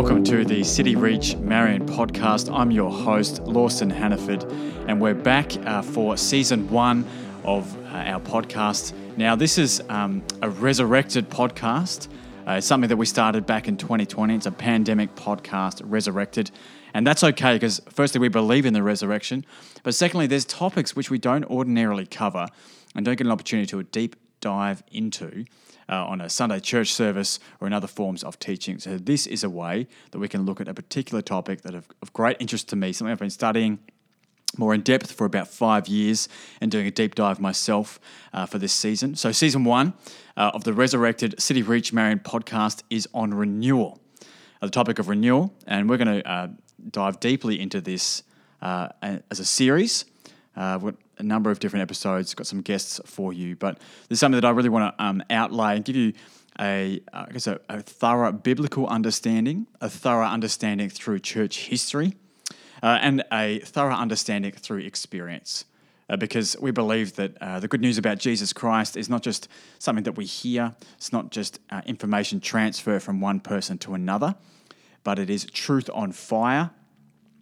Welcome to the City Reach Marion podcast. I'm your host, Lawson Hannaford, and we're back uh, for season one of uh, our podcast. Now, this is um, a resurrected podcast. Uh, it's something that we started back in 2020. It's a pandemic podcast, resurrected. And that's okay because, firstly, we believe in the resurrection. But secondly, there's topics which we don't ordinarily cover and don't get an opportunity to a deep dive into uh, on a Sunday church service or in other forms of teaching. So, this is a way that we can look at a particular topic that of, of great interest to me, something I've been studying more in depth for about five years and doing a deep dive myself uh, for this season. So, season one uh, of the Resurrected City Reach Marion podcast is on renewal, uh, the topic of renewal, and we're going to uh, dive deeply into this uh, as a series. Uh, got a number of different episodes, got some guests for you, but there's something that I really want to um, outlay and give you a, I guess, a, a thorough biblical understanding, a thorough understanding through church history uh, and a thorough understanding through experience. Uh, because we believe that uh, the good news about Jesus Christ is not just something that we hear, it's not just uh, information transfer from one person to another, but it is truth on fire.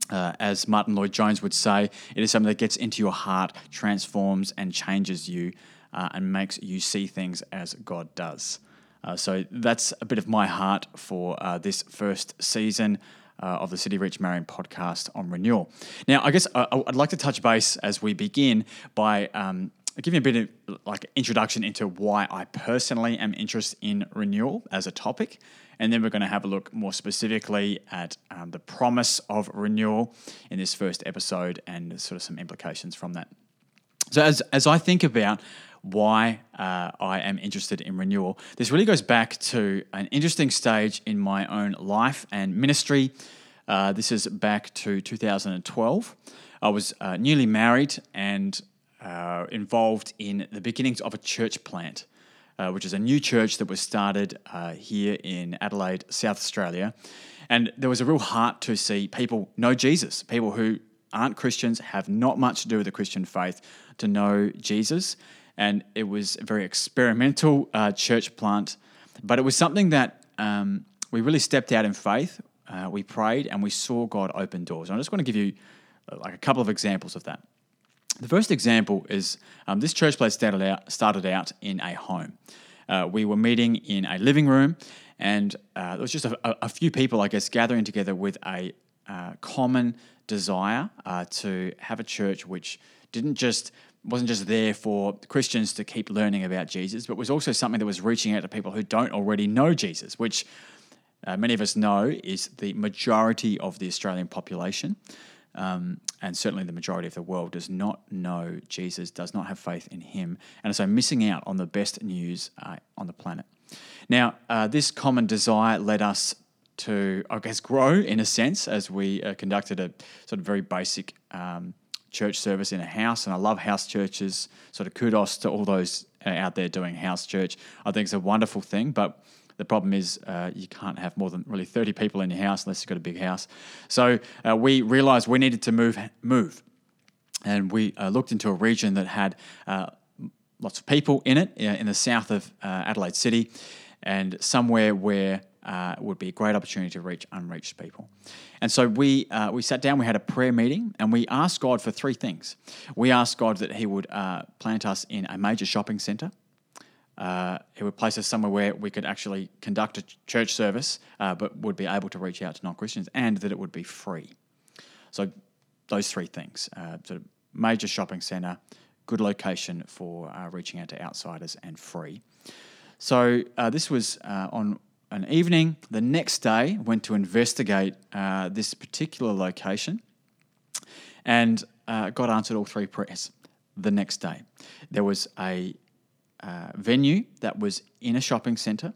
Uh, as Martyn Lloyd-Jones would say, it is something that gets into your heart, transforms and changes you, uh, and makes you see things as God does. so that's a bit of my heart for this first season uh, of the City Reach Marion podcast on renewal. Now, I guess I, would like to touch base as we begin by um, giving a bit of like introduction into why I personally am interested in renewal as a topic. And then we're going to have a look more specifically at um, the promise of renewal in this first episode and sort of some implications from that. So, as, as I think about why uh, I am interested in renewal. This really goes back to an interesting stage in my own life and ministry. Uh, this is back to 2012. I was uh, newly married and uh, involved in the beginnings of a church plant, uh, which is a new church that was started uh, here in Adelaide, South Australia. And there was a real heart to see people know Jesus, people who aren't Christians, have not much to do with the Christian faith, to know Jesus and it was a very experimental uh, church plant. But it was something that um, we really stepped out in faith. Uh, we prayed and we saw God open doors. And I just want to give you like a couple of examples of that. The first example is um, this church place started out, started out in a home. Uh, we were meeting in a living room, and uh, there was just a, a, few people, I guess, gathering together with a uh, common desire to have a church which didn't just wasn't just there for Christians to keep learning about Jesus, but was also something that was reaching out to people who don't already know Jesus, which uh, many of us know is the majority of the Australian population. Um, and certainly the majority of the world does not know Jesus, does not have faith in him, and so missing out on the best news uh, on the planet. Now, uh, this common desire led us to, I guess, grow in a sense as we uh, conducted a sort of very basic um, church service in a house, and I love house churches. Sort of kudos to all those uh, out there doing house church. I think it's a wonderful thing, but the problem is uh, you can't have more than really 30 people in your house unless you've got a big house. So uh, we realized we needed to move, move. And we uh, looked into a region that had uh, lots of people in it, uh, in the south of Adelaide City, and somewhere where uh, would be a great opportunity to reach unreached people. And so we, uh, we sat down, we had a prayer meeting, and we asked God for three things. We asked God that He would uh, plant us in a major shopping centre. Uh, he would place us somewhere where we could actually conduct a church service, uh, but would be able to reach out to non Christians, and that it would be free. So, those three things uh, sort of major shopping centre, good location for reaching out to outsiders, and free. So, this was on an evening. The next day, went to investigate uh, this particular location, and uh, God answered all three prayers. The next day, there was a uh, venue that was in a shopping centre.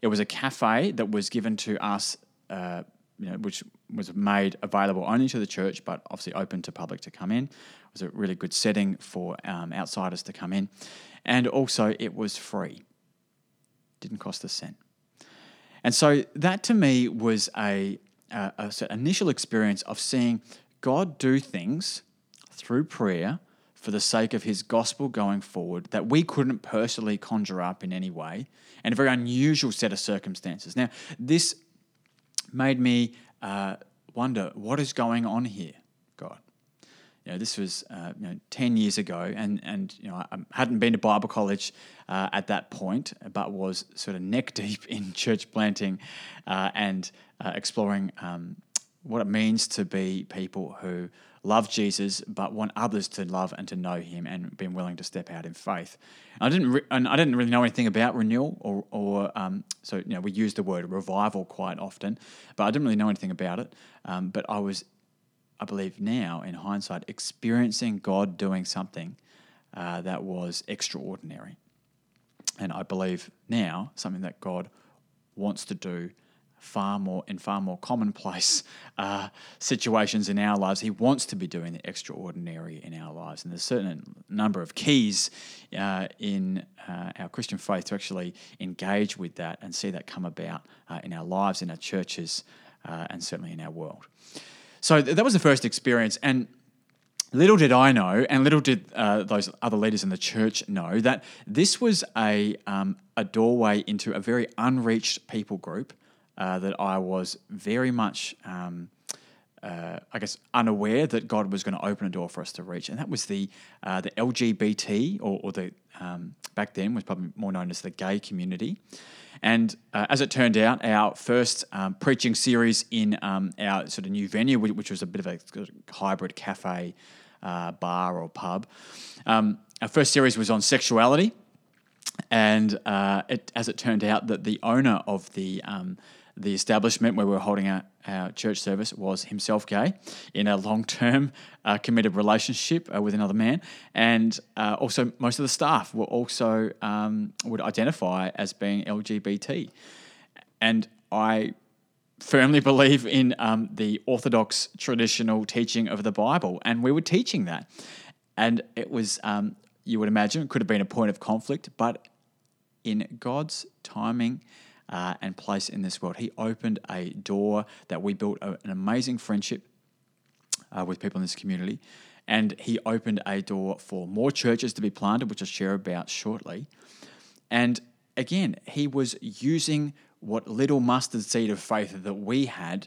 It was a cafe that was given to us, uh, you know, which was made available only to the church, but obviously open to public to come in. It was a really good setting for um, outsiders to come in, and also it was free. Didn't cost a cent. And so that to me was a, a, a initial experience of seeing God do things through prayer for the sake of his gospel going forward that we couldn't personally conjure up in any way, and a very unusual set of circumstances. Now, this made me uh, wonder what is going on here, God. You know, this was uh, you know, ten years ago, and and you know I hadn't been to Bible college uh, at that point, but was sort of neck deep in church planting uh, and uh, exploring um, what it means to be people who love Jesus but want others to love and to know Him and being willing to step out in faith. I didn't, re- and I didn't really know anything about renewal, or, or um, so you know we use the word revival quite often, but I didn't really know anything about it. Um, but I was, I believe now in hindsight, experiencing God doing something uh, that was extraordinary, and I believe now something that God wants to do far more in far more commonplace uh, situations in our lives. He wants to be doing the extraordinary in our lives, and there's a certain number of keys uh, in uh, our Christian faith to actually engage with that and see that come about uh, in our lives, in our churches, uh, and certainly in our world. So th- that was the first experience, and. Little did I know, and little did uh, those other leaders in the church know, that this was a, um, a doorway into a very unreached people group uh, that I was very much, um, uh, I guess, unaware that God was going to open a door for us to reach, and that was the uh, the LGBT, or, or the um, back then was probably more known as the gay community. And uh, as it turned out, our first um, preaching series in um, our sort of new venue, which was a bit of a hybrid cafe, uh, bar, or pub, um, our first series was on sexuality. And uh, it, as it turned out, that the owner of the um, the establishment where we were holding our, our church service was himself gay in a long term uh, committed relationship uh, with another man. And uh, also, most of the staff were also um, would identify as being LGBT. And I firmly believe in um, the orthodox traditional teaching of the Bible. And we were teaching that. And it was, um, you would imagine, it could have been a point of conflict, but in God's timing, uh, and place in this world. He opened a door that we built a, an amazing friendship uh, with people in this community. And he opened a door for more churches to be planted, which I'll share about shortly. And again, he was using what little mustard seed of faith that we had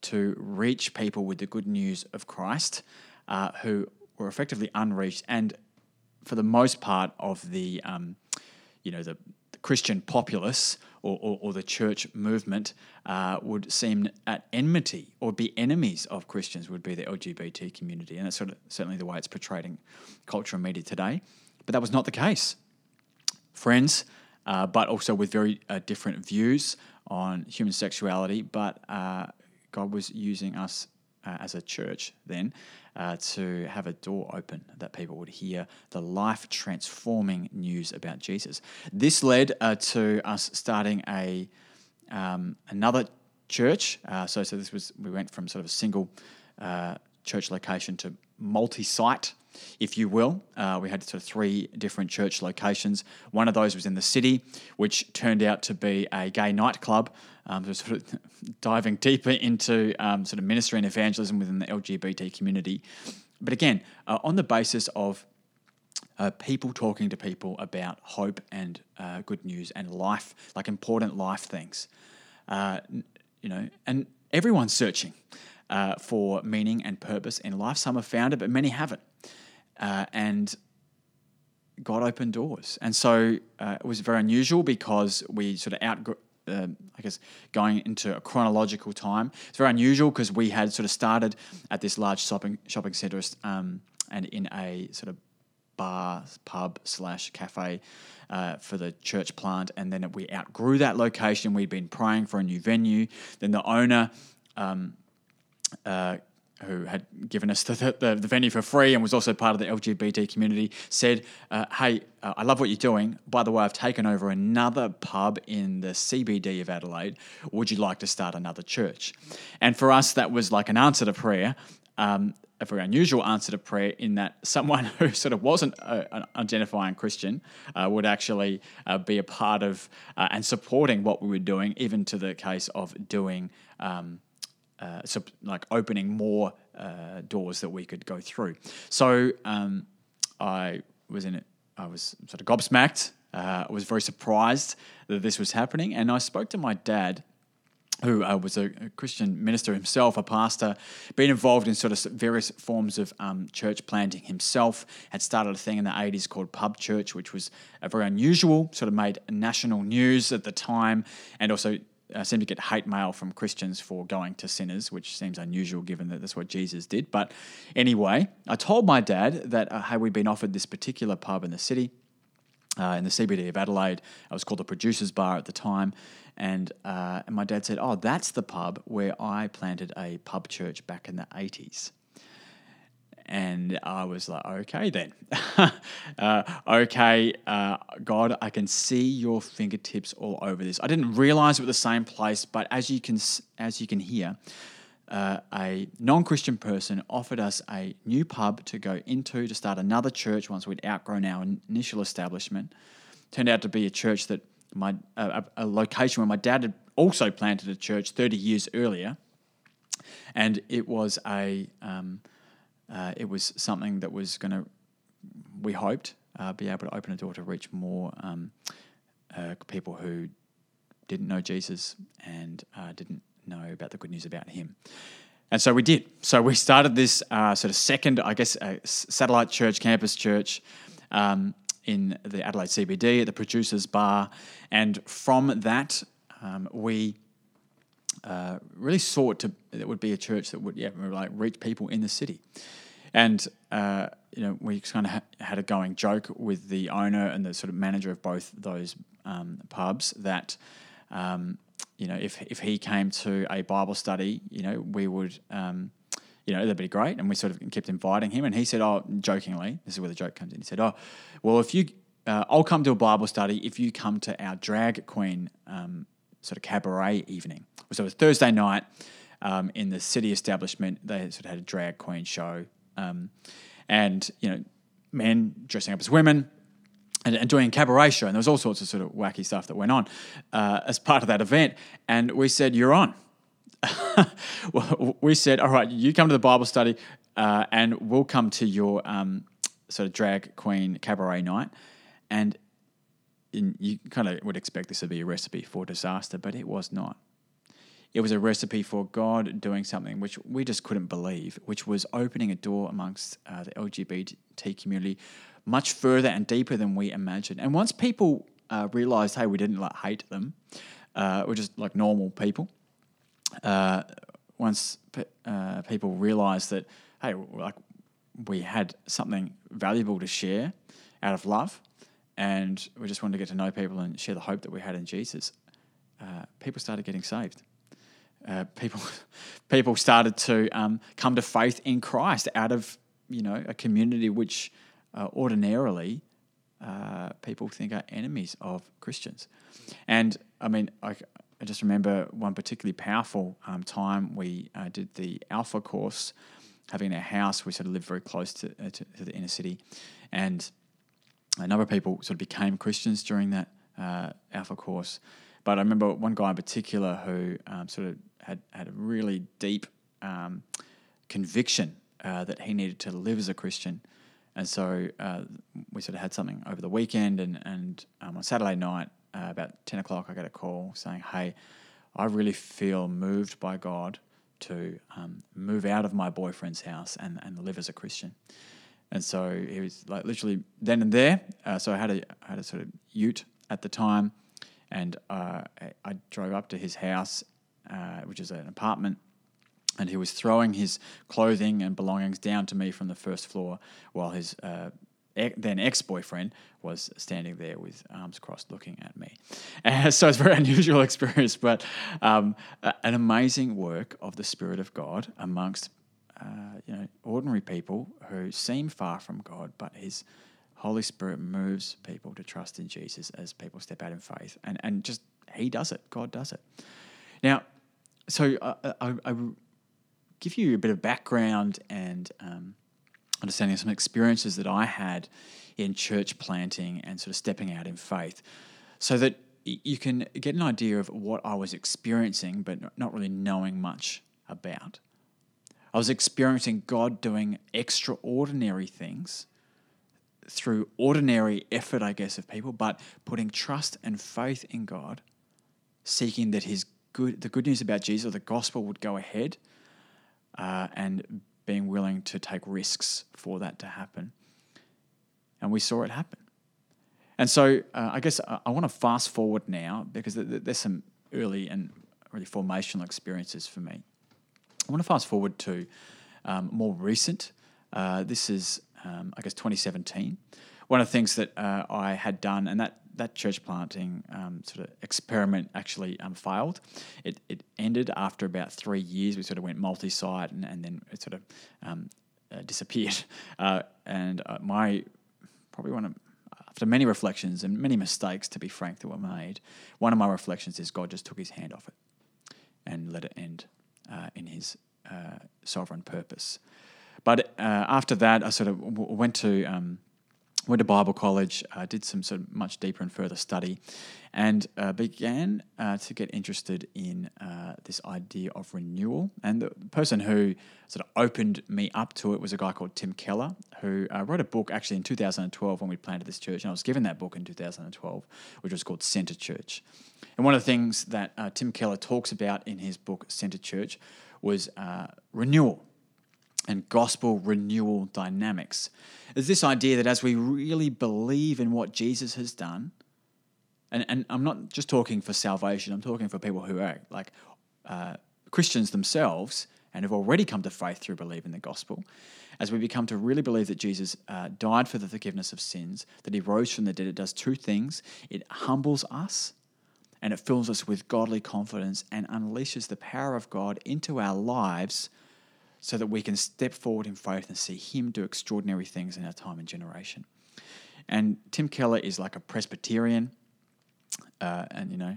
to reach people with the good news of Christ uh, who were effectively unreached and for the most part of the um, you know the, the Christian populace or, or, or the church movement uh, would seem at enmity or be enemies of Christians would be the LGBT community. And that's sort of certainly the way it's portrayed in culture and media today. But that was not the case. Friends, uh, but also with very uh, different views on human sexuality, but uh, God was using us uh, as a church then uh, to have a door open that people would hear the life transforming news about Jesus. This led uh, to us starting a um, another church. Uh, so, so this was we went from sort of a single uh, church location to multi-site if you will. Uh, we had sort of three different church locations. One of those was in the city, which turned out to be a gay nightclub. Um, so sort of diving deeper into um, sort of ministry and evangelism within the LGBT community. But again, uh, on the basis of uh, people talking to people about hope and uh, good news and life, like important life things. Uh, you know, and everyone's searching uh, for meaning and purpose in life. Some have found it, but many haven't. Uh, and God opened doors. And so uh, it was very unusual because we sort of out, uh, I guess, going into a chronological time. It's very unusual because we had sort of started at this large shopping shopping centre um, and in a sort of bar, pub slash cafe uh, for the church plant, and then we outgrew that location. We'd been praying for a new venue. Then the owner. Um, uh, who had given us the, the, the, venue for free and was also part of the LGBT community, said, uh, Hey, uh, I love what you're doing. By the way, I've taken over another pub in the CBD of Adelaide. Would you like to start another church? And for us, that was like an answer to prayer. Um, a very unusual answer to prayer in that someone who sort of wasn't a, an identifying Christian uh, would actually uh, be a part of uh, and supporting what we were doing, even to the case of doing um, uh, so like opening more uh, doors that we could go through. So um, I was in it. I was sort of gobsmacked. Uh, I was very surprised that this was happening, and I spoke to my dad who uh, was a, a, Christian minister himself, a pastor, been involved in sort of various forms of um, church planting himself, had started a thing in the 80s called Pub Church, which was a very unusual, sort of made national news at the time, and also uh, seem to get hate mail from Christians for going to sinners, which seems unusual given that that's what Jesus did. But anyway, I told my dad that, uh, hey, we'd been offered this particular pub in the city. Uh, in the CBD of Adelaide. It was called the Producers Bar at the time. And, uh, and my dad said, Oh, that's the pub where I planted a pub church back in the 80s. And I was like, okay, then. uh, okay, uh, God, I can see your fingertips all over this. I didn't realize it was the same place, but as you can, as you can hear, uh, a non Christian person offered us a new pub to go into to start another church once we'd outgrown our initial establishment. Turned out to be a church that my a, a location where my dad had also planted a church 30 years earlier, and it was a um, uh, it was something that was going to we hoped uh, be able to open a door to reach more um, uh, people who didn't know Jesus and uh, didn't know about the good news about Him. And so we did. So we started this uh, sort of second, I guess, satellite church, campus church. Um, in the Adelaide CBD at the Producers Bar. And from that, um, we uh, really sought to, it would be a church that would, yeah, like reach people in the city. And, uh, you know, we kind of ha- had a going joke with the owner and the sort of manager of both those um, pubs that, um, you know, if, if he came to a Bible study, you know, we would, um, you know, that'd be great. And we sort of kept inviting him. And he said, oh, jokingly, this is where the joke comes in. He said, oh, well, if you, uh, I'll come to a Bible study if you come to our drag queen um, sort of cabaret evening. So it was Thursday night um, in the city establishment. They sort of had a drag queen show. Um, and, you know, men dressing up as women, and, and, doing a cabaret show. And there was all sorts of sort of wacky stuff that went on uh, as part of that event. And we said, You're on. we said, all right, you come to the Bible study, uh, and we'll come to your um, sort of drag queen cabaret night, and in, you kind of would expect this to be a recipe for disaster, but it was not. It was a recipe for God doing something which we just couldn't believe, which was opening a door amongst uh, the LGBT community much further and deeper than we imagined. And once people uh, realized, hey, we didn't like hate them, uh, we're just like normal people uh, once uh, people realised that, hey, like we had something valuable to share out of love, and we just wanted to get to know people and share the hope that we had in Jesus, uh, people started getting saved. Uh, people, people started to um, come to faith in Christ out of you know a community which uh, ordinarily uh, people think are enemies of Christians, and I mean I, I just remember one particularly powerful um, time we uh, did the Alpha course, having our house. We sort of lived very close to, uh, to, to, the inner city, and a number of people sort of became Christians during that uh, Alpha course. But I remember one guy in particular who um, sort of had had a really deep um, conviction uh, that he needed to live as a Christian. And so uh, we sort of had something over the weekend, and, and um, on Saturday night, uh, about 10 o'clock, I get a call saying, Hey, I really feel moved by God to um, move out of my boyfriend's house and, and live as a Christian. And so he was like literally then and there. Uh, so I had a I had a sort of ute at the time, and uh, I drove up to his house, uh, which is an apartment, and he was throwing his clothing and belongings down to me from the first floor, while his uh, then ex boyfriend was standing there with arms crossed looking at me. And so it's a very unusual experience, but um, an amazing work of the Spirit of God amongst uh, you know ordinary people who seem far from God, but His Holy Spirit moves people to trust in Jesus as people step out in faith, and and just He does it. God does it. Now, so uh, I, I, give you a bit of background and. Um, understanding some experiences that I had in church planting and sort of stepping out in faith, so that you can get an idea of what I was experiencing, but not really knowing much about. I was experiencing God doing extraordinary things through ordinary effort, I guess, of people, but putting trust and faith in God, seeking that His good, the good news about Jesus, the gospel, would go ahead, uh, and being willing to take risks for that to happen. And we saw it happen. And so uh, I guess I, I want to fast forward now because there's some early and really formational experiences for me. I want to fast forward to um, more recent. Uh, this is, um, I guess, 2017. One of the things that uh, I had done, and that that church planting um, sort of experiment actually um, failed. It, it ended after about three years. We sort of went multi-site, and, and then it sort of um, uh, disappeared. Uh, and uh, my probably one of after many reflections and many mistakes, to be frank, that were made, one of my reflections is God just took His hand off it and let it end uh, in His uh, sovereign purpose. But uh, after that, I sort of w- went to um, went to Bible college, uh, did some sort of much deeper and further study, and uh, began uh, to get interested in uh, this idea of renewal. And the person who sort of opened me up to it was a guy called Tim Keller, who uh, wrote a book actually in 2012 when we planted this church. And I was given that book in 2012, which was called Center Church. And one of the things that uh, Tim Keller talks about in his book, Center Church, was renewal and gospel renewal dynamics. Is this idea that as we really believe in what Jesus has done, and, and I'm not just talking for salvation, I'm talking for people who are like uh, Christians themselves and have already come to faith through believing the gospel, as we become to really believe that Jesus uh, died for the forgiveness of sins, that he rose from the dead, it does two things. It humbles us and it fills us with godly confidence and unleashes the power of God into our lives so that we can step forward in faith and see Him do extraordinary things in our time and generation. And Tim Keller is like a Presbyterian, uh, and you know,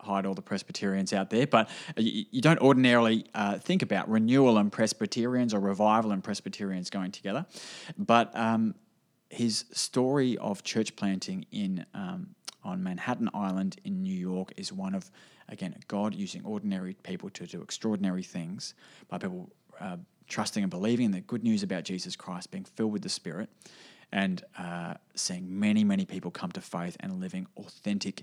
hide all the Presbyterians out there, but you, you don't ordinarily uh, think about renewal and Presbyterians or revival and Presbyterians going together. But um, his story of church planting in um, on Manhattan Island in New York is one of again God using ordinary people to do extraordinary things by people uh, trusting and believing in the good news about Jesus Christ, being filled with the Spirit, and uh, seeing many, many people come to faith and living authentic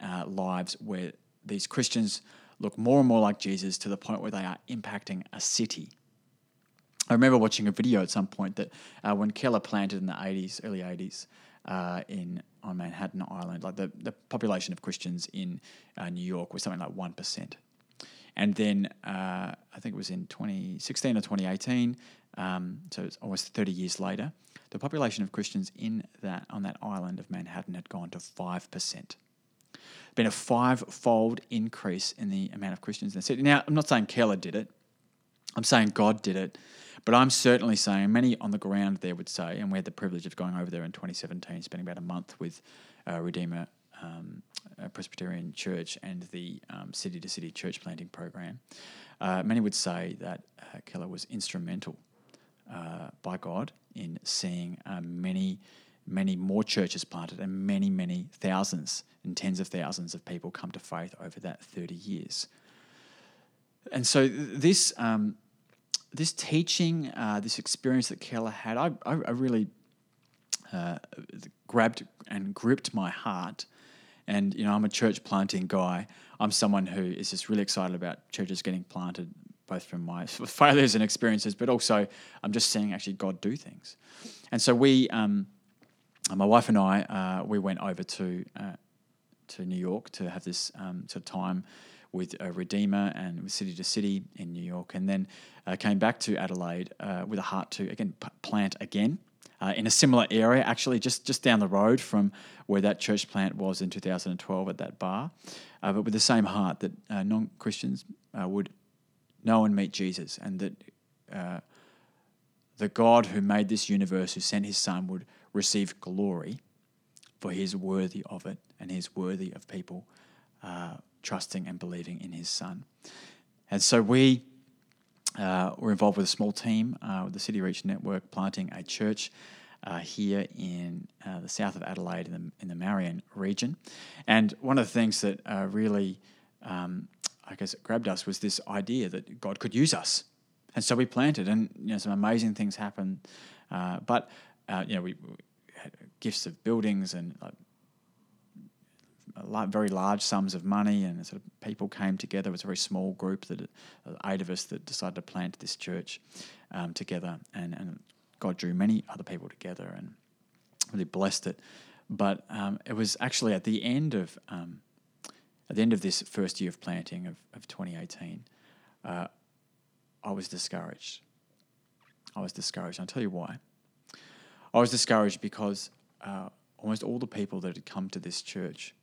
uh, lives where these Christians look more and more like Jesus to the point where they are impacting a city. I remember watching a video at some point that uh, when Keller planted in the 80s, early 80s, uh, in on Manhattan Island, like the, the population of Christians in uh, New York was something like 1%. And then uh, I think it was in 2016 or 2018, um, so it's almost 30 years later, the population of Christians in that on that island of Manhattan had gone to five percent. Been a five-fold increase in the amount of Christians in the city. Now, I'm not saying Keller did it. I'm saying God did it. But I'm certainly saying, many on the ground there would say, and we had the privilege of going over there in 2017, spending about a month with uh, Redeemer um, Presbyterian Church and the City to City Church Planting Program, uh, many would say that uh, Keller was instrumental uh, by God in seeing uh, many, many more churches planted and many, many thousands and tens of thousands of people come to faith over that 30 years. And so this um, this teaching, uh, this experience that Keller had, I, I, I really uh, grabbed and gripped my heart and you know, I'm a church planting guy. I'm someone who is just really excited about churches getting planted, both from my failures and experiences, but also I'm just seeing actually God do things. And so we, um, my wife and I, uh, we went over to uh, to New York to have this um, sort of time with a Redeemer and with City to City in New York, and then uh, came back to Adelaide uh, with a heart to again p- plant again uh, in a similar area, actually just, just down the road from where that church plant was in 2012 at that bar, uh, but with the same heart that uh, non Christians uh, would know and meet Jesus, and that uh, the God who made this universe, who sent his Son, would receive glory, for he is worthy of it, and he is worthy of people uh, trusting and believing in his Son. And so we uh, we're involved with a small team uh, with the City Reach Network planting a church uh, here in uh, the south of Adelaide in the, in the Marion region. And one of the things that uh, really, um, I guess, grabbed us was this idea that God could use us. And so we planted, and you know, some amazing things happened. Uh, but you know, we, we, had gifts of buildings and very large sums of money, and sort of people came together. It was a very small group that uh, eight of us that decided to plant this church um, together, and, and God drew many other people together and really blessed it. But um, it was actually at the end of um, at the end of this first year of planting of, of 2018, uh, I was discouraged. I was discouraged. I'll tell you why. I was discouraged because uh, almost all the people that had come to this church,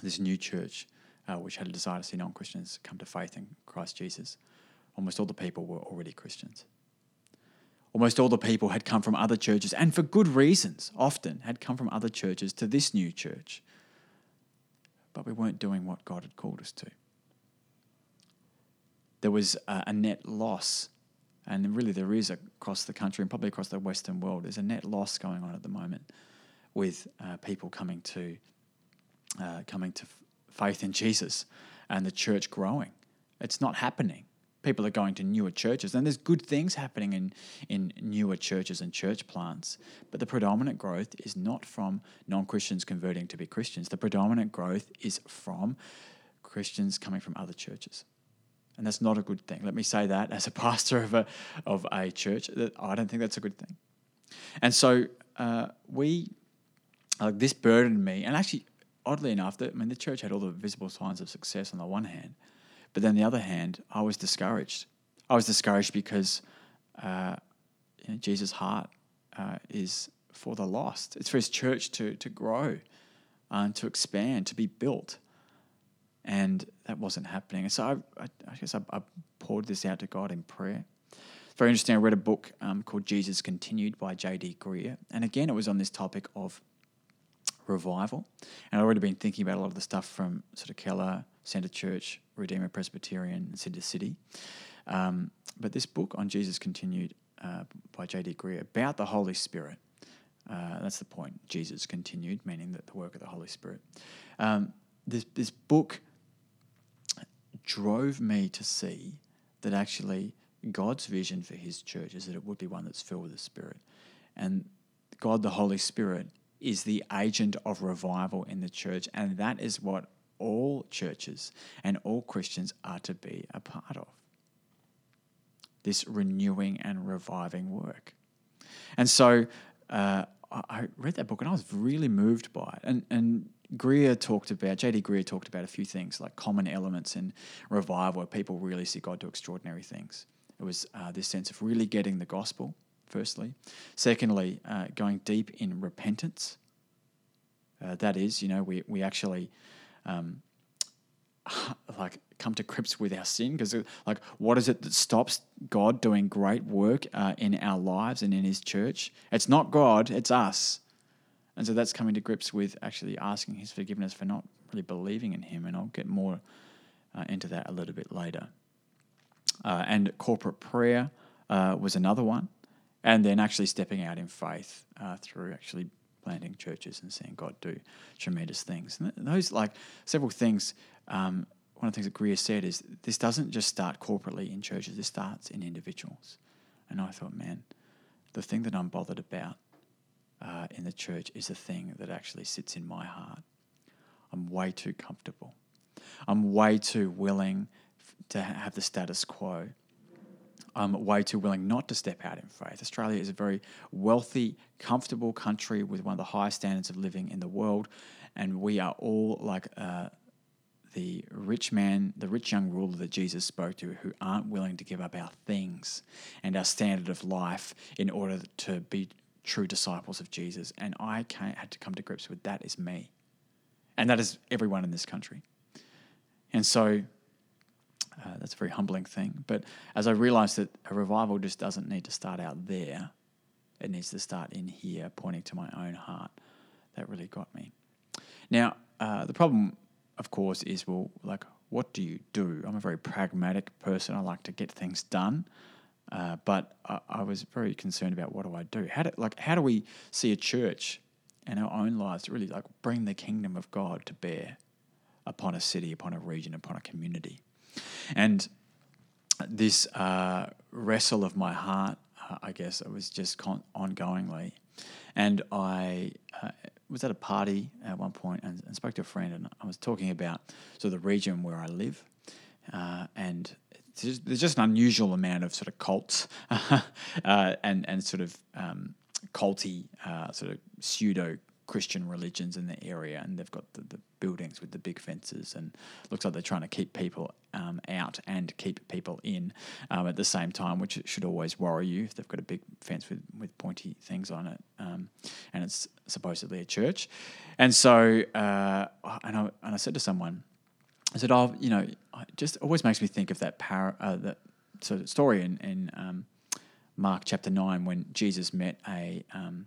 this new church, uh, which had a desire to see non Christians come to faith in Christ Jesus, almost all the people were already Christians. Almost all the people had come from other churches, and for good reasons, often had come from other churches to this new church. But we weren't doing what God had called us to. There was a, net loss, and really there is across the country and probably across the Western world, there's a net loss going on at the moment with uh, people coming to uh, coming to f- faith in Jesus and the church growing. It's not happening. People are going to newer churches, and there's good things happening in, in newer churches and church plants. But the predominant growth is not from non Christians converting to be Christians. The predominant growth is from Christians coming from other churches. And that's not a good thing. Let me say that as a pastor of a, of a church, that I don't think that's a good thing. And so uh, we like this burdened me. And actually, oddly enough, the, I mean, the church had all the visible signs of success on the one hand, but then the other hand, I was discouraged. I was discouraged because uh, you know, Jesus' heart uh, is for the lost. It's for His church to to grow, uh, to expand, to be built, and that wasn't happening. And so I, I, I guess I, I, poured this out to God in prayer. It's very interesting. I read a book um, called Jesus Continued by J.D. Greear, and again, it was on this topic of revival. And I'd already been thinking about a lot of the stuff from sort of Keller, Centre Church, Redeemer Presbyterian, and City City. Um, but this book on Jesus Continued uh, by J.D. Greear about the Holy Spirit. Uh, that's the point. Jesus continued, meaning that the work of the Holy Spirit. Um, this this book drove me to see that actually God's vision for His church is that it would be one that's filled with the Spirit, and God the Holy Spirit is the agent of revival in the church, and that is what all churches and all Christians are to be a part of. This renewing and reviving work. And so uh, I read that book and I was really moved by it. And, and Greear talked about, J.D. Greear talked about a few things like common elements in revival where people really see God do extraordinary things. It was uh, this sense of really getting the gospel firstly. Secondly, uh, going deep in repentance. Uh, that is, you know, we, we actually um, like come to grips with our sin because like what is it that stops god doing great work uh, in our lives and in his church it's not god it's us and so that's coming to grips with actually asking his forgiveness for not really believing in him and i'll get more uh, into that a little bit later uh, and corporate prayer uh, was another one and then actually stepping out in faith uh, through actually planting churches and seeing God do tremendous things. And those, like several things, um, one of the things that Greear said is this doesn't just start corporately in churches, this starts in individuals. And I thought, man, the thing that I'm bothered about uh, in the church is the thing that actually sits in my heart. I'm way too comfortable. I'm way too willing to have the status quo um, way too willing not to step out in faith. Australia is a very wealthy, comfortable country with one of the highest standards of living in the world, and we are all like uh, the rich man, the rich young ruler that Jesus spoke to, who aren't willing to give up our things and our standard of life in order to be true disciples of Jesus. And I had to come to grips with that is me, and that is everyone in this country. And so uh, that's a very humbling thing. But as I realized that a revival just doesn't need to start out there, it needs to start in here, pointing to my own heart. That really got me. Now, uh, the problem, of course, is well, like, what do you do? I'm a very pragmatic person. I like to get things done. Uh, but I, I, was very concerned about what do I do? How do like how do we see a church and our own lives really like bring the kingdom of God to bear upon a city, upon a region, upon a community? And this uh, wrestle of my heart, uh, I guess, it was just con- ongoingly. And I, uh, was at a party at one point and, and spoke to a friend, and I was talking about sort of the region where I live, uh, and just, there's just an unusual amount of sort of cults uh, and and sort of um, culty sort of pseudo Christian religions in the area, and they've got the, the, buildings with the big fences, and looks like they're trying to keep people um, out and keep people in um, at the same time, which should always worry you if they've got a big fence with, with pointy things on it, um, and it's supposedly a church. And so, uh, and, I, and I said to someone, I said, "Oh, you know, it just always makes me think of that power, uh, that sort of story in, in um, Mark chapter nine when Jesus met a um,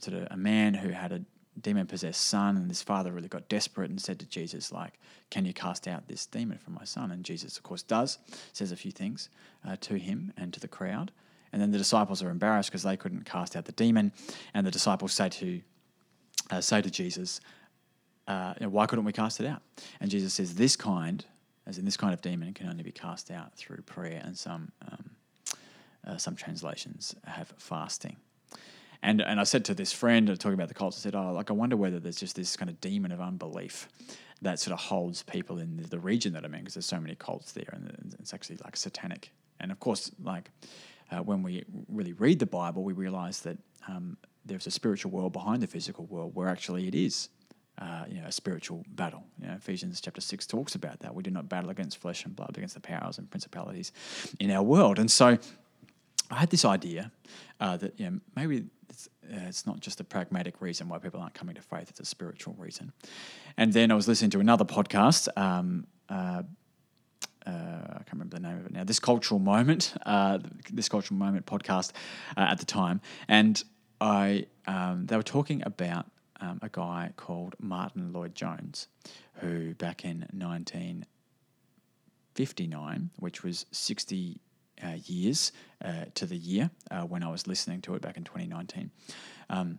sort of a man who had a demon possessed son, and his father really got desperate and said to Jesus, like, "Can you cast out this demon from my son?" And Jesus, of course, does. Says a few things uh, to him and to the crowd, and then the disciples are embarrassed because they couldn't cast out the demon, and the disciples say to uh, say to Jesus, uh, "Why couldn't we cast it out?" And Jesus says, "This kind, as in this kind of demon, can only be cast out through prayer." And some um, uh, some translations have fasting. And and I said to this friend, talking about the cults, I said, oh, like I wonder whether there's just this kind of demon of unbelief that sort of holds people in the, the region that I'm in because there's so many cults there, and it's actually like satanic. And of course, like uh, when we really read the Bible, we realize that um, there's a spiritual world behind the physical world, where actually it is. Uh, you know, a spiritual battle. You know, Ephesians chapter six talks about that. We do not battle against flesh and blood, against the powers and principalities in our world. And so, I had this idea uh, that you know maybe it's, uh, it's not just a pragmatic reason why people aren't coming to faith; it's a spiritual reason. And then I was listening to another podcast. Um, uh, uh, I can't remember the name of it now. This cultural moment, uh, this cultural moment podcast uh, at the time, and I um, they were talking about um, a guy called Martyn Lloyd-Jones, who back in 1959, which was 60 uh, years uh, to the year uh, when I was listening to it back in 2019. Um,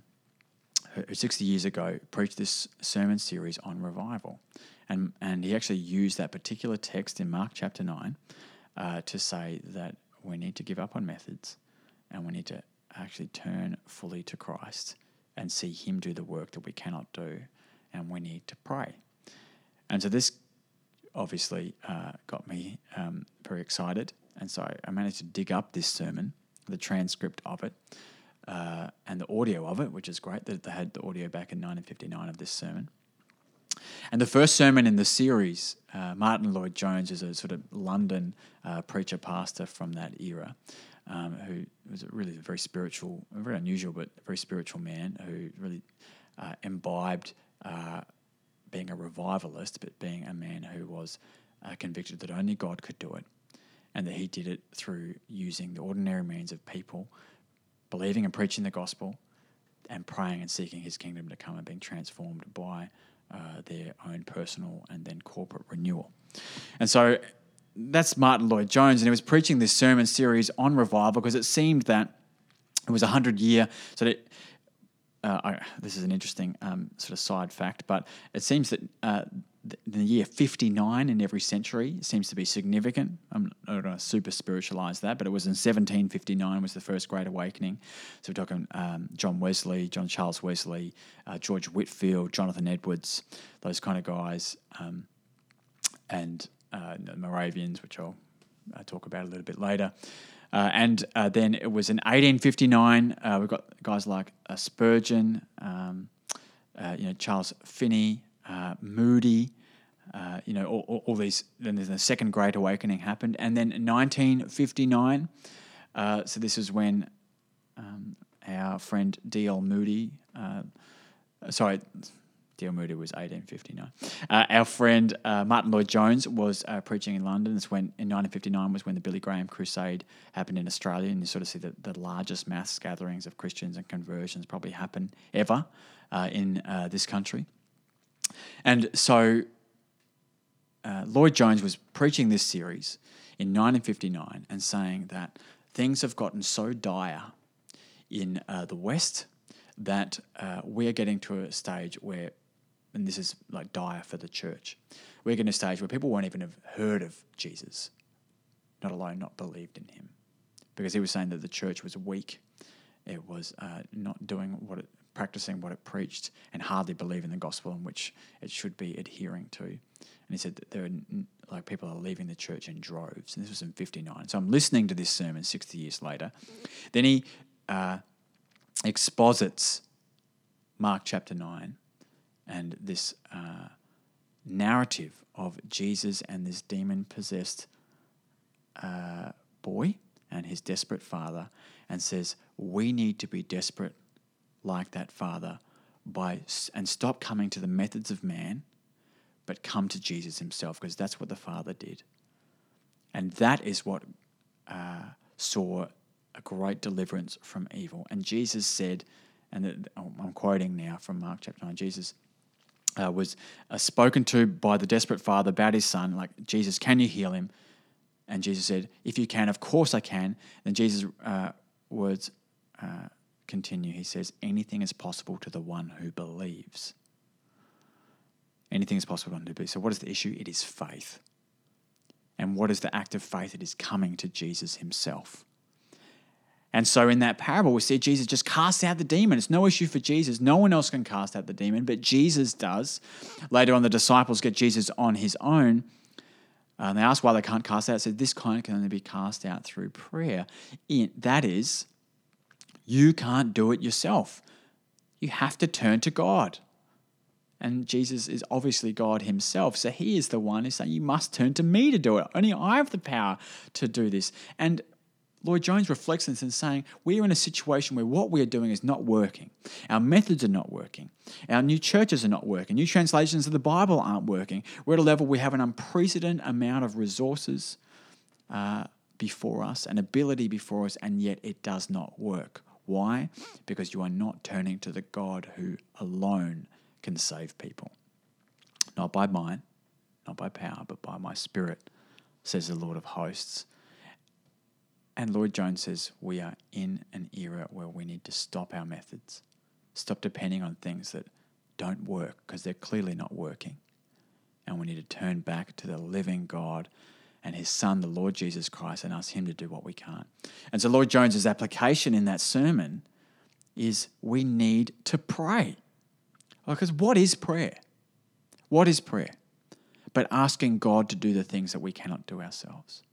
60 years ago, preached this sermon series on revival. And, and he actually used that particular text in Mark chapter 9 uh, to say that we need to give up on methods and we need to actually turn fully to Christ and see Him do the work that we cannot do. And we need to pray. And so this obviously uh, got me um, very excited and so I managed to dig up this sermon, the transcript of it, uh, and the audio of it, which is great that they had the audio back in 1959 of this sermon. And the first sermon in the series, uh, Martyn Lloyd-Jones is a sort of London uh, preacher pastor from that era, um, who was really a really very spiritual, very unusual, but very spiritual man who really uh, imbibed uh, being a revivalist, but being a man who was uh, convicted that only God could do it and that he did it through using the ordinary means of people believing and preaching the gospel and praying and seeking his kingdom to come and being transformed by uh, their own personal and then corporate renewal. And so that's Martyn Lloyd-Jones, and he was preaching this sermon series on revival because it seemed that it was a hundred year. So that uh, I, this is an interesting um, sort of side fact, but it seems that uh, the year 59 in every century seems to be significant. I'm not going to super spiritualize that, but it was in 1759 was the first Great Awakening. So we're talking um, John Wesley, John Charles Wesley, uh, George Whitefield, Jonathan Edwards, those kind of guys, um, and uh, the Moravians, which I'll uh, talk about a little bit later. Uh, and uh, then it was in 1859. Uh, we've got guys like Spurgeon, um, you know Charles Finney, uh, Moody, uh, you know, all, all, all, these. Then there's the Second Great Awakening happened, and then 1959. Uh, so this is when um, our friend D.L. Moody, uh, sorry, D.L. Moody was 1859. Uh, our friend uh, Martyn Lloyd-Jones was preaching in London. It's when in 1959 was when the Billy Graham Crusade happened in Australia, and you sort of see the, the largest mass gatherings of Christians and conversions probably happen ever in this country. And so uh, Lloyd-Jones was preaching this series in 1959 and saying that things have gotten so dire in uh, the West that uh, we're getting to a stage where, and this is like dire for the church, we're getting to a stage where people won't even have heard of Jesus, not alone not believed in him. Because he was saying that the church was weak, it was uh, not doing what it practicing what it preached and hardly believing the gospel in which it should be adhering to. And he said that there are like people are leaving the church in droves. And this was in 59. So I'm listening to this sermon 60 years later. Then he uh, exposits Mark chapter 9 and this uh, narrative of Jesus and this demon possessed uh, boy and his desperate father and says, We need to be desperate like that father by and stop coming to the methods of man, but come to Jesus himself, because that's what the father did. And that is what uh, saw a great deliverance from evil. And Jesus said, and I'm quoting now from Mark chapter 9, Jesus uh, was uh, spoken to by the desperate father about his son, like, Jesus, can you heal him? And Jesus said, If you can, of course I can. Then Jesus' uh, words uh, continue. He says, Anything is possible to the one who believes. Anything is possible to the one who believes. So, what is the issue? It is faith. And what is the act of faith? It is coming to Jesus himself. And so in that parable, we see Jesus just cast out the demon. It's no issue for Jesus. No one else can cast out the demon, but Jesus does. Later on, the disciples get Jesus on his own. And they ask why they can't cast out. Said, This kind can only be cast out through prayer. that is, you can't do it yourself. You have to turn to God. And Jesus is obviously God Himself. So He is the one who's saying, You must turn to me to do it. Only I have the power to do this. And Lloyd Jones reflects on this and saying, We are in a situation where what we are doing is not working. Our methods are not working. Our new churches are not working. New translations of the Bible aren't working. We're at a level we have an unprecedented amount of resources uh, before us, and ability before us, and yet it does not work. Why? Because you are not turning to the God who alone can save people. Not by might, not by power, but by my spirit, says the Lord of hosts. And Lloyd Jones says we are in an era where we need to stop our methods, stop depending on things that don't work because they're clearly not working. And we need to turn back to the living God and his son, the Lord Jesus Christ, and ask him to do what we can't. And so, Lloyd-Jones's application in that sermon is we need to pray. Because what is prayer? What is prayer? But asking God to do the things that we cannot do ourselves.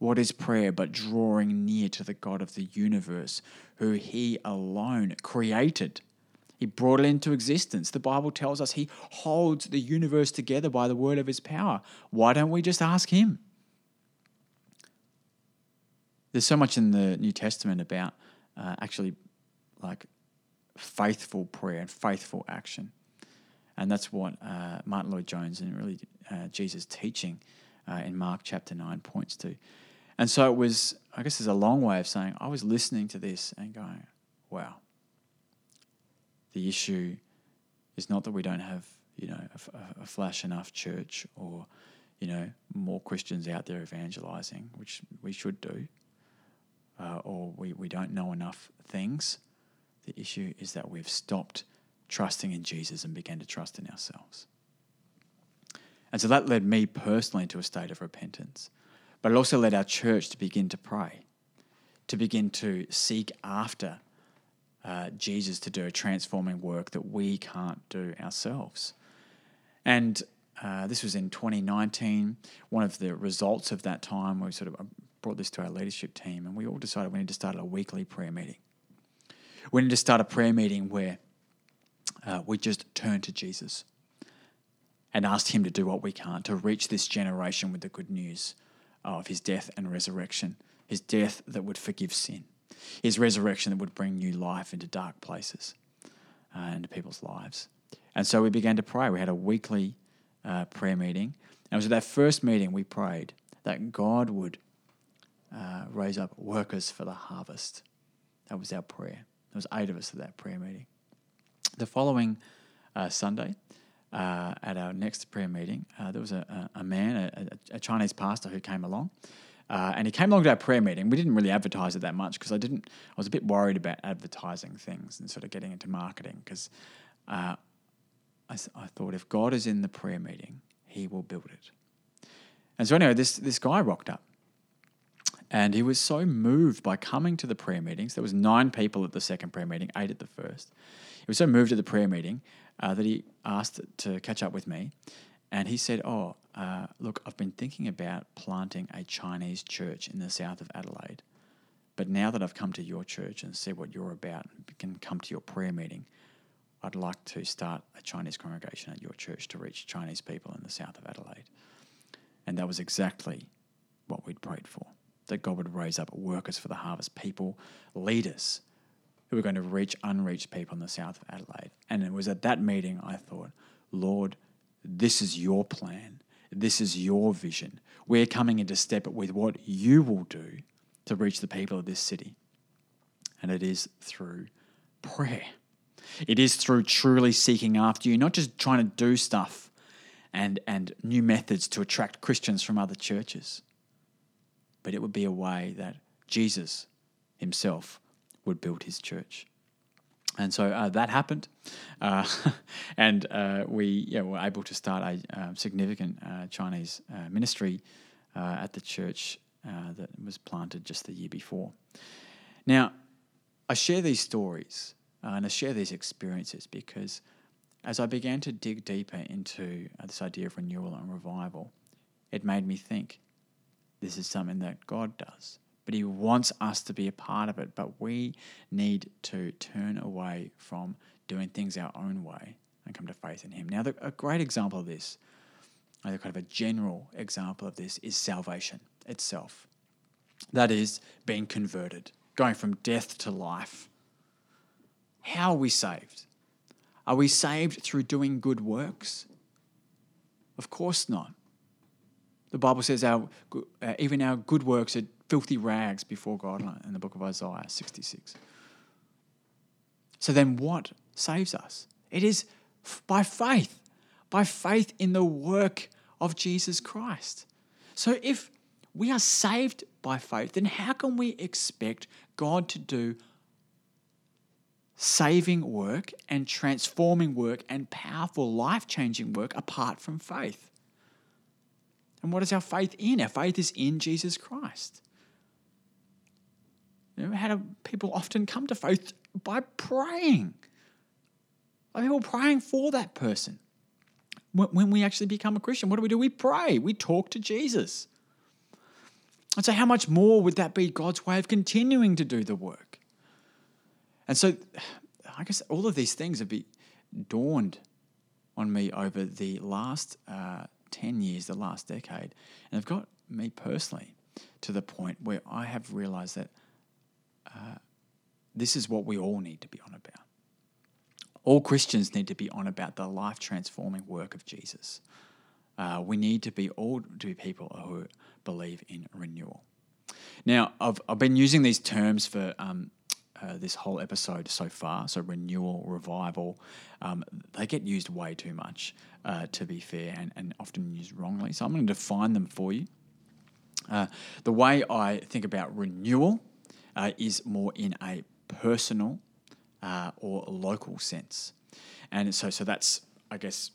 What is prayer but drawing near to the God of the universe, who He alone created? He brought it into existence. The Bible tells us He holds the universe together by the word of His power. Why don't we just ask Him? There's so much in the New Testament about uh, actually like faithful prayer and faithful action. And that's what uh, Martyn Lloyd-Jones and really uh, Jesus' teaching uh, in Mark chapter 9 points to. And so it was, I guess there's a long way of saying, I was listening to this and going, wow. The issue is not that we don't have, you know, a, a flash enough church or, you know, more Christians out there evangelizing, which we should do, uh, or we, we don't know enough things. The issue is that we've stopped trusting in Jesus and began to trust in ourselves. And so that led me personally to a state of repentance. But it also led our church to begin to pray, to begin to seek after uh, Jesus to do a transforming work that we can't do ourselves. And uh, this was in 2019. One of the results of that time, we sort of uh, brought this to our leadership team, and we all decided we need to start a weekly prayer meeting. We need to start a prayer meeting where uh, we just turn to Jesus and ask Him to do what we can't to reach this generation with the good news of his death and resurrection, his death that would forgive sin, his resurrection that would bring new life into dark places uh, into people's lives. And so we began to pray. We had a weekly uh, prayer meeting. And it was at that first meeting we prayed that God would uh, raise up workers for the harvest. That was our prayer. There was eight of us at that prayer meeting. The following uh, Sunday, uh, at our next prayer meeting, uh, there was a, a, a man, a, a, Chinese pastor, who came along. Uh, and he came along to our prayer meeting. We didn't really advertise it that much because I didn't. I was a bit worried about advertising things and sort of getting into marketing because uh, I, I thought if God is in the prayer meeting, He will build it. And so anyway, this this guy rocked up, And he was so moved by coming to the prayer meetings. There was nine people at the second prayer meeting, eight at the first. He was so moved at the prayer meeting uh, that he asked to catch up with me. And he said, Oh, uh, look, I've been thinking about planting a Chinese church in the south of Adelaide. But now that I've come to your church and see what you're about and can come to your prayer meeting, I'd like to start a Chinese congregation at your church to reach Chinese people in the south of Adelaide. And that was exactly what we'd prayed for that God would raise up workers for the harvest, people, leaders who were going to reach unreached people in the south of Adelaide. And it was at that meeting I thought, Lord, this is your plan. This is your vision. We're coming into step with what you will do to reach the people of this city. And it is through prayer. It is through truly seeking after you, not just trying to do stuff and, and new methods to attract Christians from other churches, but it would be a way that Jesus himself would build his church. And so uh, that happened, uh, and uh, we yeah, were able to start a uh, significant uh, Chinese uh, ministry at the church that was planted just the year before. Now, I share these stories and I share these experiences because as I began to dig deeper into this idea of renewal and revival, it made me think this is something that God does but He wants us to be a part of it. But we need to turn away from doing things our own way and come to faith in Him. Now, the, a great example of this, a kind of a general example of this, is salvation itself. That is, being converted, going from death to life. How are we saved? Are we saved through doing good works? Of course not. The Bible says our uh, even our good works are filthy rags before God in the book of Isaiah 66. So then what saves us? It is by faith, by faith in the work of Jesus Christ. So if we are saved by faith, then how can we expect God to do saving work and transforming work and powerful life changing work apart from faith? And what is our faith in? Our faith is in Jesus Christ. How do people often come to faith? By praying. By people praying for that person. When we actually become a Christian, what do we do? We pray. We talk to Jesus. And so, how much more would that be God's way of continuing to do the work? And so, I guess all of these things have been dawned on me over the last uh, 10 years, the last decade. And have got me personally to the point where I have realized that uh, this is what we all need to be on about. All Christians need to be on about the life transforming work of Jesus. Uh, we need to be all to be people who believe in renewal. Now, I've, I've been using these terms for um, uh, this whole episode so far. So, renewal, revival, um, they get used way too much, uh, to be fair, and, and often used wrongly. So, I'm going to define them for you. Uh, the way I think about renewal uh, is more in a personal uh, or local sense. And so, so that's, I guess,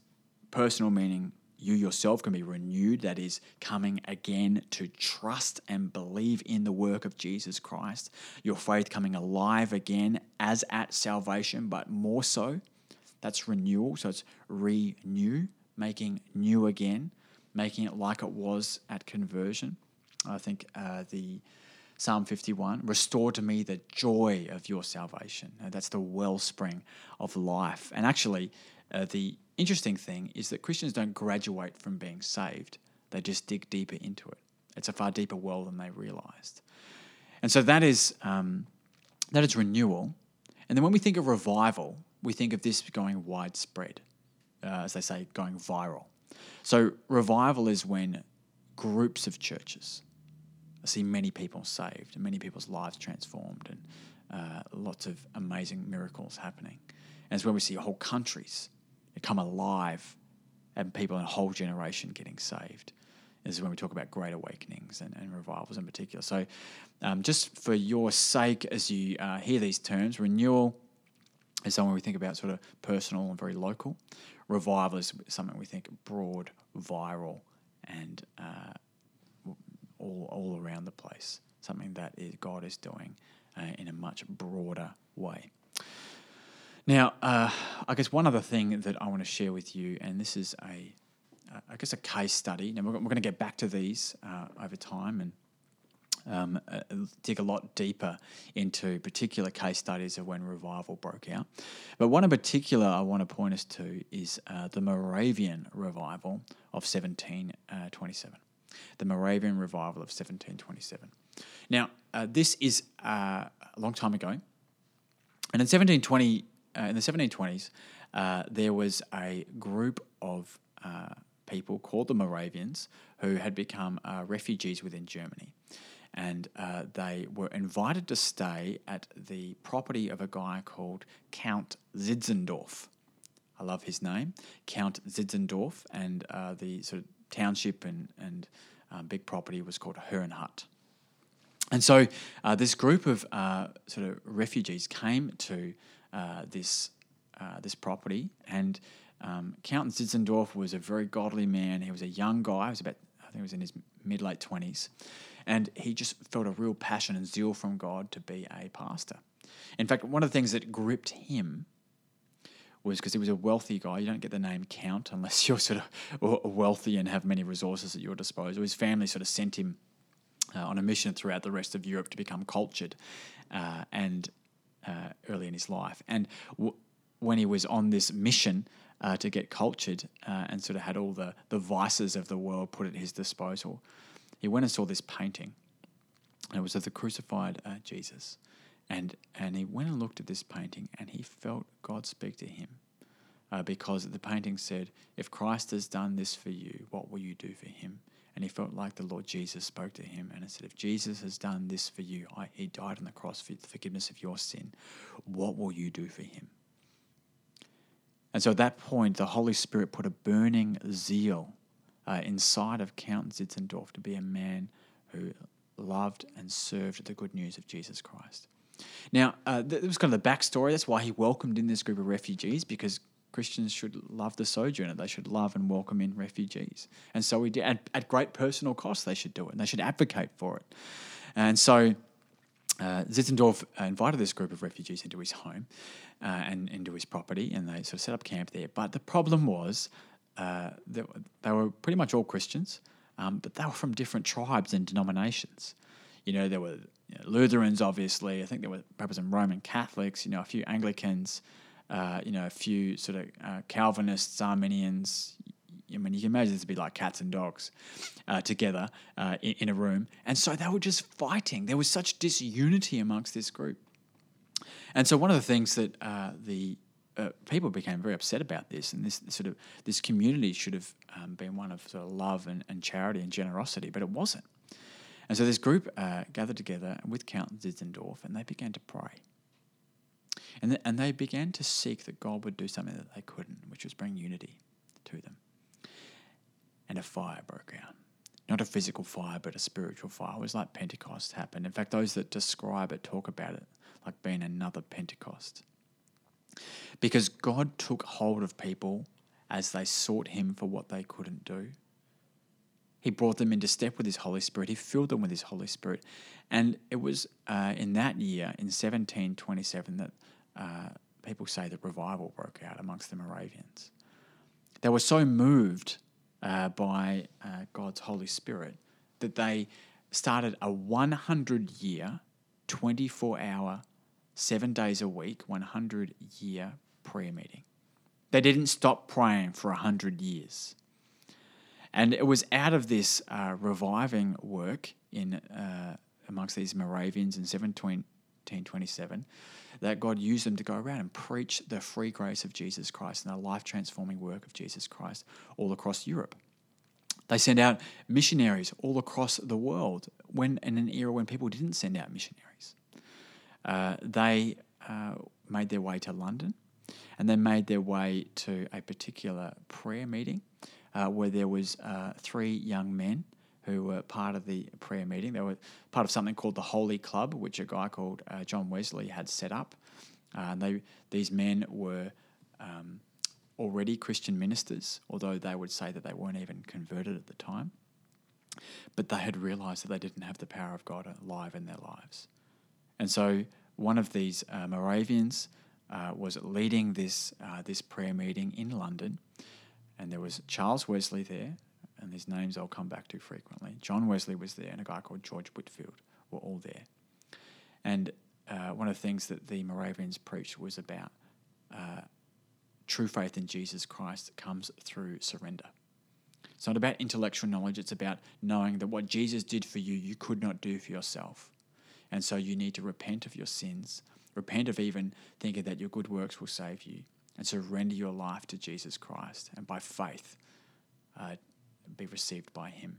personal meaning you yourself can be renewed, that is, coming again to trust and believe in the work of Jesus Christ. Your faith coming alive again as at salvation, but more so. That's renewal. So it's renew, making new again, making it like it was at conversion. I think uh, the Psalm 51 Restore to me the joy of your salvation. Now, that's the wellspring of life. And actually, uh, the interesting thing is that Christians don't graduate from being saved, they just dig deeper into it. It's a far deeper well than they realized. And so that is, um, that is renewal. And then when we think of revival, we think of this going widespread, uh, as they say, going viral. So revival is when groups of churches, I see many people saved and many people's lives transformed and uh, lots of amazing miracles happening. And it's when we see whole countries come alive and people in a whole generation getting saved. This is when we talk about great awakenings and, and revivals in particular. So, um, just for your sake, as you uh, hear these terms, renewal is something we think about sort of personal and very local. Revival is something we think broad, viral, and uh, all all around the place, something that is, God is doing uh, in a much broader way. Now, uh, I guess one other thing that I want to share with you, and this is a, uh, I guess, a case study. Now, we're, we're going to get back to these uh, over time and um, uh, dig a lot deeper into particular case studies of when revival broke out. But one in particular I want to point us to is uh, the Moravian revival of 1727. The Moravian revival of 1727. Now, uh, this is uh, a long time ago. And in 1720, uh, in the 1720s, uh, there was a group of people called the Moravians who had become refugees within Germany and uh, they were invited to stay at the property of a guy called Count Zinzendorf. I love his name, Count Zinzendorf, and uh, the sort of township and, and um, big property was called Herrnhut. And so uh, this group of uh, sort of refugees came to uh, this, uh, this property, and um, Count Zinzendorf was a very godly man. He was a young guy, he was about, I think he was in his mid late 20s. And he just felt a real passion and zeal from God to be a pastor. In fact, one of the things that gripped him was because he was a wealthy guy. You don't get the name Count unless you're sort of wealthy and have many resources at your disposal. His family sort of sent him uh, on a mission throughout the rest of Europe to become cultured, uh, and uh, early in his life. And w- when he was on this mission uh, to get cultured uh, and sort of had all the the vices of the world put at his disposal, he went and saw this painting. And it was of the crucified uh, Jesus. And, and he went and looked at this painting and he felt God speak to him. Uh, because the painting said, If Christ has done this for you, what will you do for him? And he felt like the Lord Jesus spoke to him and it said, If Jesus has done this for you, I, he died on the cross for the forgiveness of your sin, what will you do for him? And so at that point, the Holy Spirit put a burning zeal uh, inside of Count Zinzendorf to be a man who loved and served the good news of Jesus Christ. Now, uh, that was kind of the backstory. That's why he welcomed in this group of refugees because Christians should love the sojourner. They should love and welcome in refugees. And so he did. At, at great personal cost, they should do it. And they should advocate for it. And so uh, Zinzendorf invited this group of refugees into his home uh, and into his property, and they sort of set up camp there. But the problem was uh, they, they, were pretty much all Christians, um, but they were from different tribes and denominations. You know, there were you know, Lutherans, obviously. I think there were perhaps some Roman Catholics. You know, a few Anglicans. Uh, you know, a few sort of uh, Calvinists, Arminians. I mean, you can imagine this would be like cats and dogs uh, together uh, in, in a room. And so they were just fighting. There was such disunity amongst this group. And so one of the things that uh, the uh, people became very upset about this, and this, sort of this community should have um, been one of sort of love and, and, charity and generosity, but it wasn't. And so this group uh, gathered together with Count Zinzendorf, and they began to pray. And, th- and they began to seek that God would do something that they couldn't, which was bring unity to them. And a fire broke out. Not a physical fire, but a spiritual fire. It was like Pentecost happened. In fact, those that describe it talk about it like being another Pentecost. Because God took hold of people as they sought Him for what they couldn't do. He brought them into step with His Holy Spirit. He filled them with His Holy Spirit. And it was uh, in that year, in 1727, that uh, people say that revival broke out amongst the Moravians. They were so moved uh, by uh, God's Holy Spirit that they started a 100 year, 24 hour seven days a week, 100 year prayer meeting. They didn't stop praying for 100 years. And it was out of this uh, reviving work in uh, amongst these Moravians in 1727 that God used them to go around and preach the free grace of Jesus Christ and the life transforming work of Jesus Christ all across Europe. They sent out missionaries all across the world when in an era when people didn't send out missionaries. Uh, they uh, made their way to London and they made their way to a particular prayer meeting uh, where there was uh, three young men who were part of the prayer meeting. They were part of something called the Holy Club, which a guy called uh, John Wesley had set up. and they, these men were um, already Christian ministers, although they would say that they weren't even converted at the time. but they had realized that they didn't have the power of God alive in their lives. And so one of these uh, Moravians uh, was leading this, uh, this prayer meeting in London, and there was Charles Wesley there, and these names I'll come back to frequently. John Wesley was there, and a guy called George Whitefield were all there. And uh, one of the things that the Moravians preached was about uh, true faith in Jesus Christ comes through surrender. It's not about intellectual knowledge, it's about knowing that what Jesus did for you, you could not do for yourself. And so you need to repent of your sins, repent of even thinking that your good works will save you, and surrender your life to Jesus Christ, and by faith, uh, be received by Him.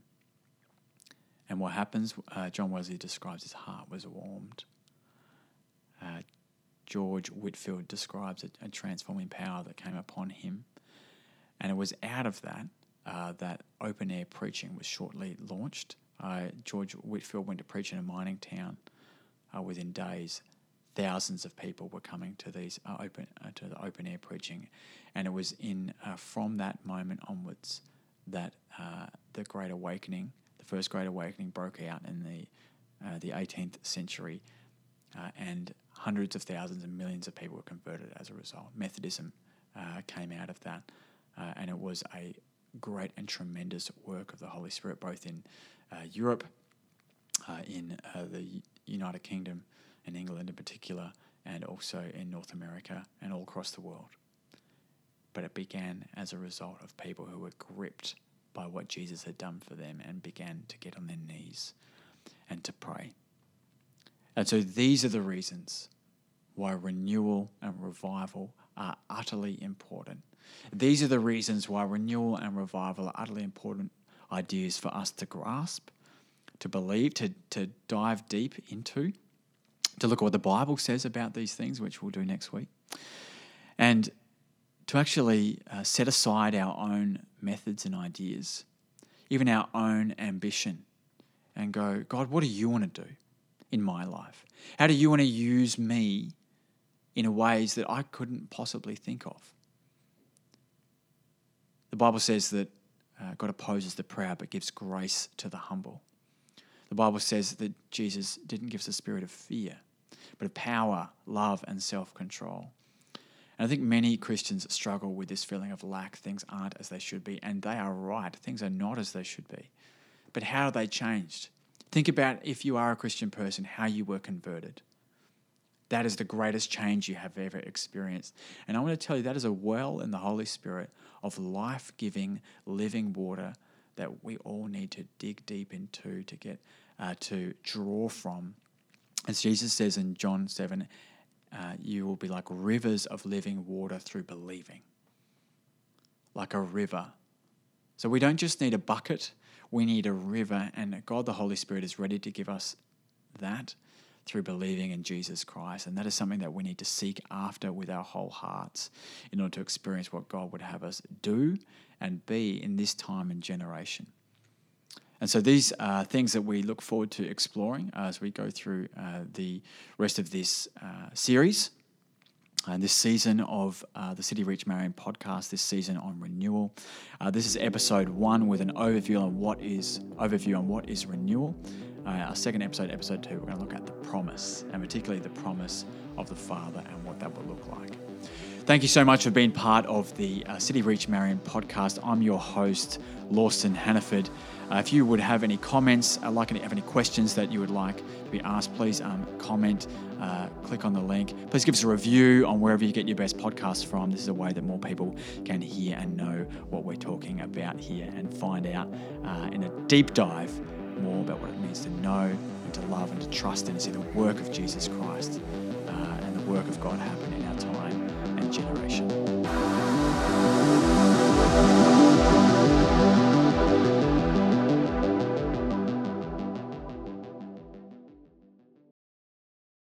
And what happens, uh, John Wesley describes his heart was warmed. Uh, George Whitefield describes a, a, transforming power that came upon him. And it was out of that uh, that open air preaching was shortly launched. Uh, George Whitefield went to preach in a mining town. Uh, within days, thousands of people were coming to these uh, open to the open air preaching, and it was in from that moment onwards that the Great Awakening the First Great Awakening broke out in the uh, the 18th century, uh, and hundreds of thousands and millions of people were converted as a result. Methodism uh, came out of that, uh, and it was a great and tremendous work of the Holy Spirit, both in uh, Europe, uh, in the United Kingdom, and England in particular, and also in North America and all across the world. But it began as a result of people who were gripped by what Jesus had done for them and began to get on their knees and to pray. And so these are the reasons why renewal and revival are utterly important. These are the reasons why renewal and revival are utterly important ideas for us to grasp, to believe, to, to dive deep into, to look at what the Bible says about these things, which we'll do next week. And to actually uh, set aside our own methods and ideas, even our own ambition, and go, God, what do you want to do in my life? How do you want to use me in ways that I couldn't possibly think of? The Bible says that uh, God opposes the proud but gives grace to the humble. The Bible says that Jesus didn't give us a spirit of fear, but of power, love, and self control. And I think many Christians struggle with this feeling of lack. Things aren't as they should be, and they are right. Things are not as they should be. But how have they changed? Think about if you are a Christian person, how you were converted. That is the greatest change you have ever experienced. And I want to tell you that is a well in the Holy Spirit of life giving, living water that we all need to dig deep into to get uh, to draw from. As Jesus says in John 7, uh, you will be like rivers of living water through believing. Like a river. So we don't just need a bucket, we need a river, and God the Holy Spirit is ready to give us that through believing in Jesus Christ. And that is something that we need to seek after with our whole hearts in order to experience what God would have us do and be in this time and generation. And so these are things that we look forward to exploring as we go through uh, the rest of this uh, series and this season of uh, the City Reach Marion podcast, this season on renewal. Uh, this is episode one with an overview on what is overview on what is renewal. Uh, our second episode, episode two, we're going to look at the promise and particularly the promise of the Father and what that will look like. Thank you so much for being part of the uh, City Reach Marion podcast. I'm your host, Lawson Hannaford. Uh, if you would have any comments, uh, like any, have any questions that you would like to be asked, please um, comment, uh, click on the link. Please give us a review on wherever you get your best podcasts from. This is a way that more people can hear and know what we're talking about here and find out uh, in a deep dive more about what it means to know and to love and to trust and to see the work of Jesus Christ uh, and the work of God happening generation.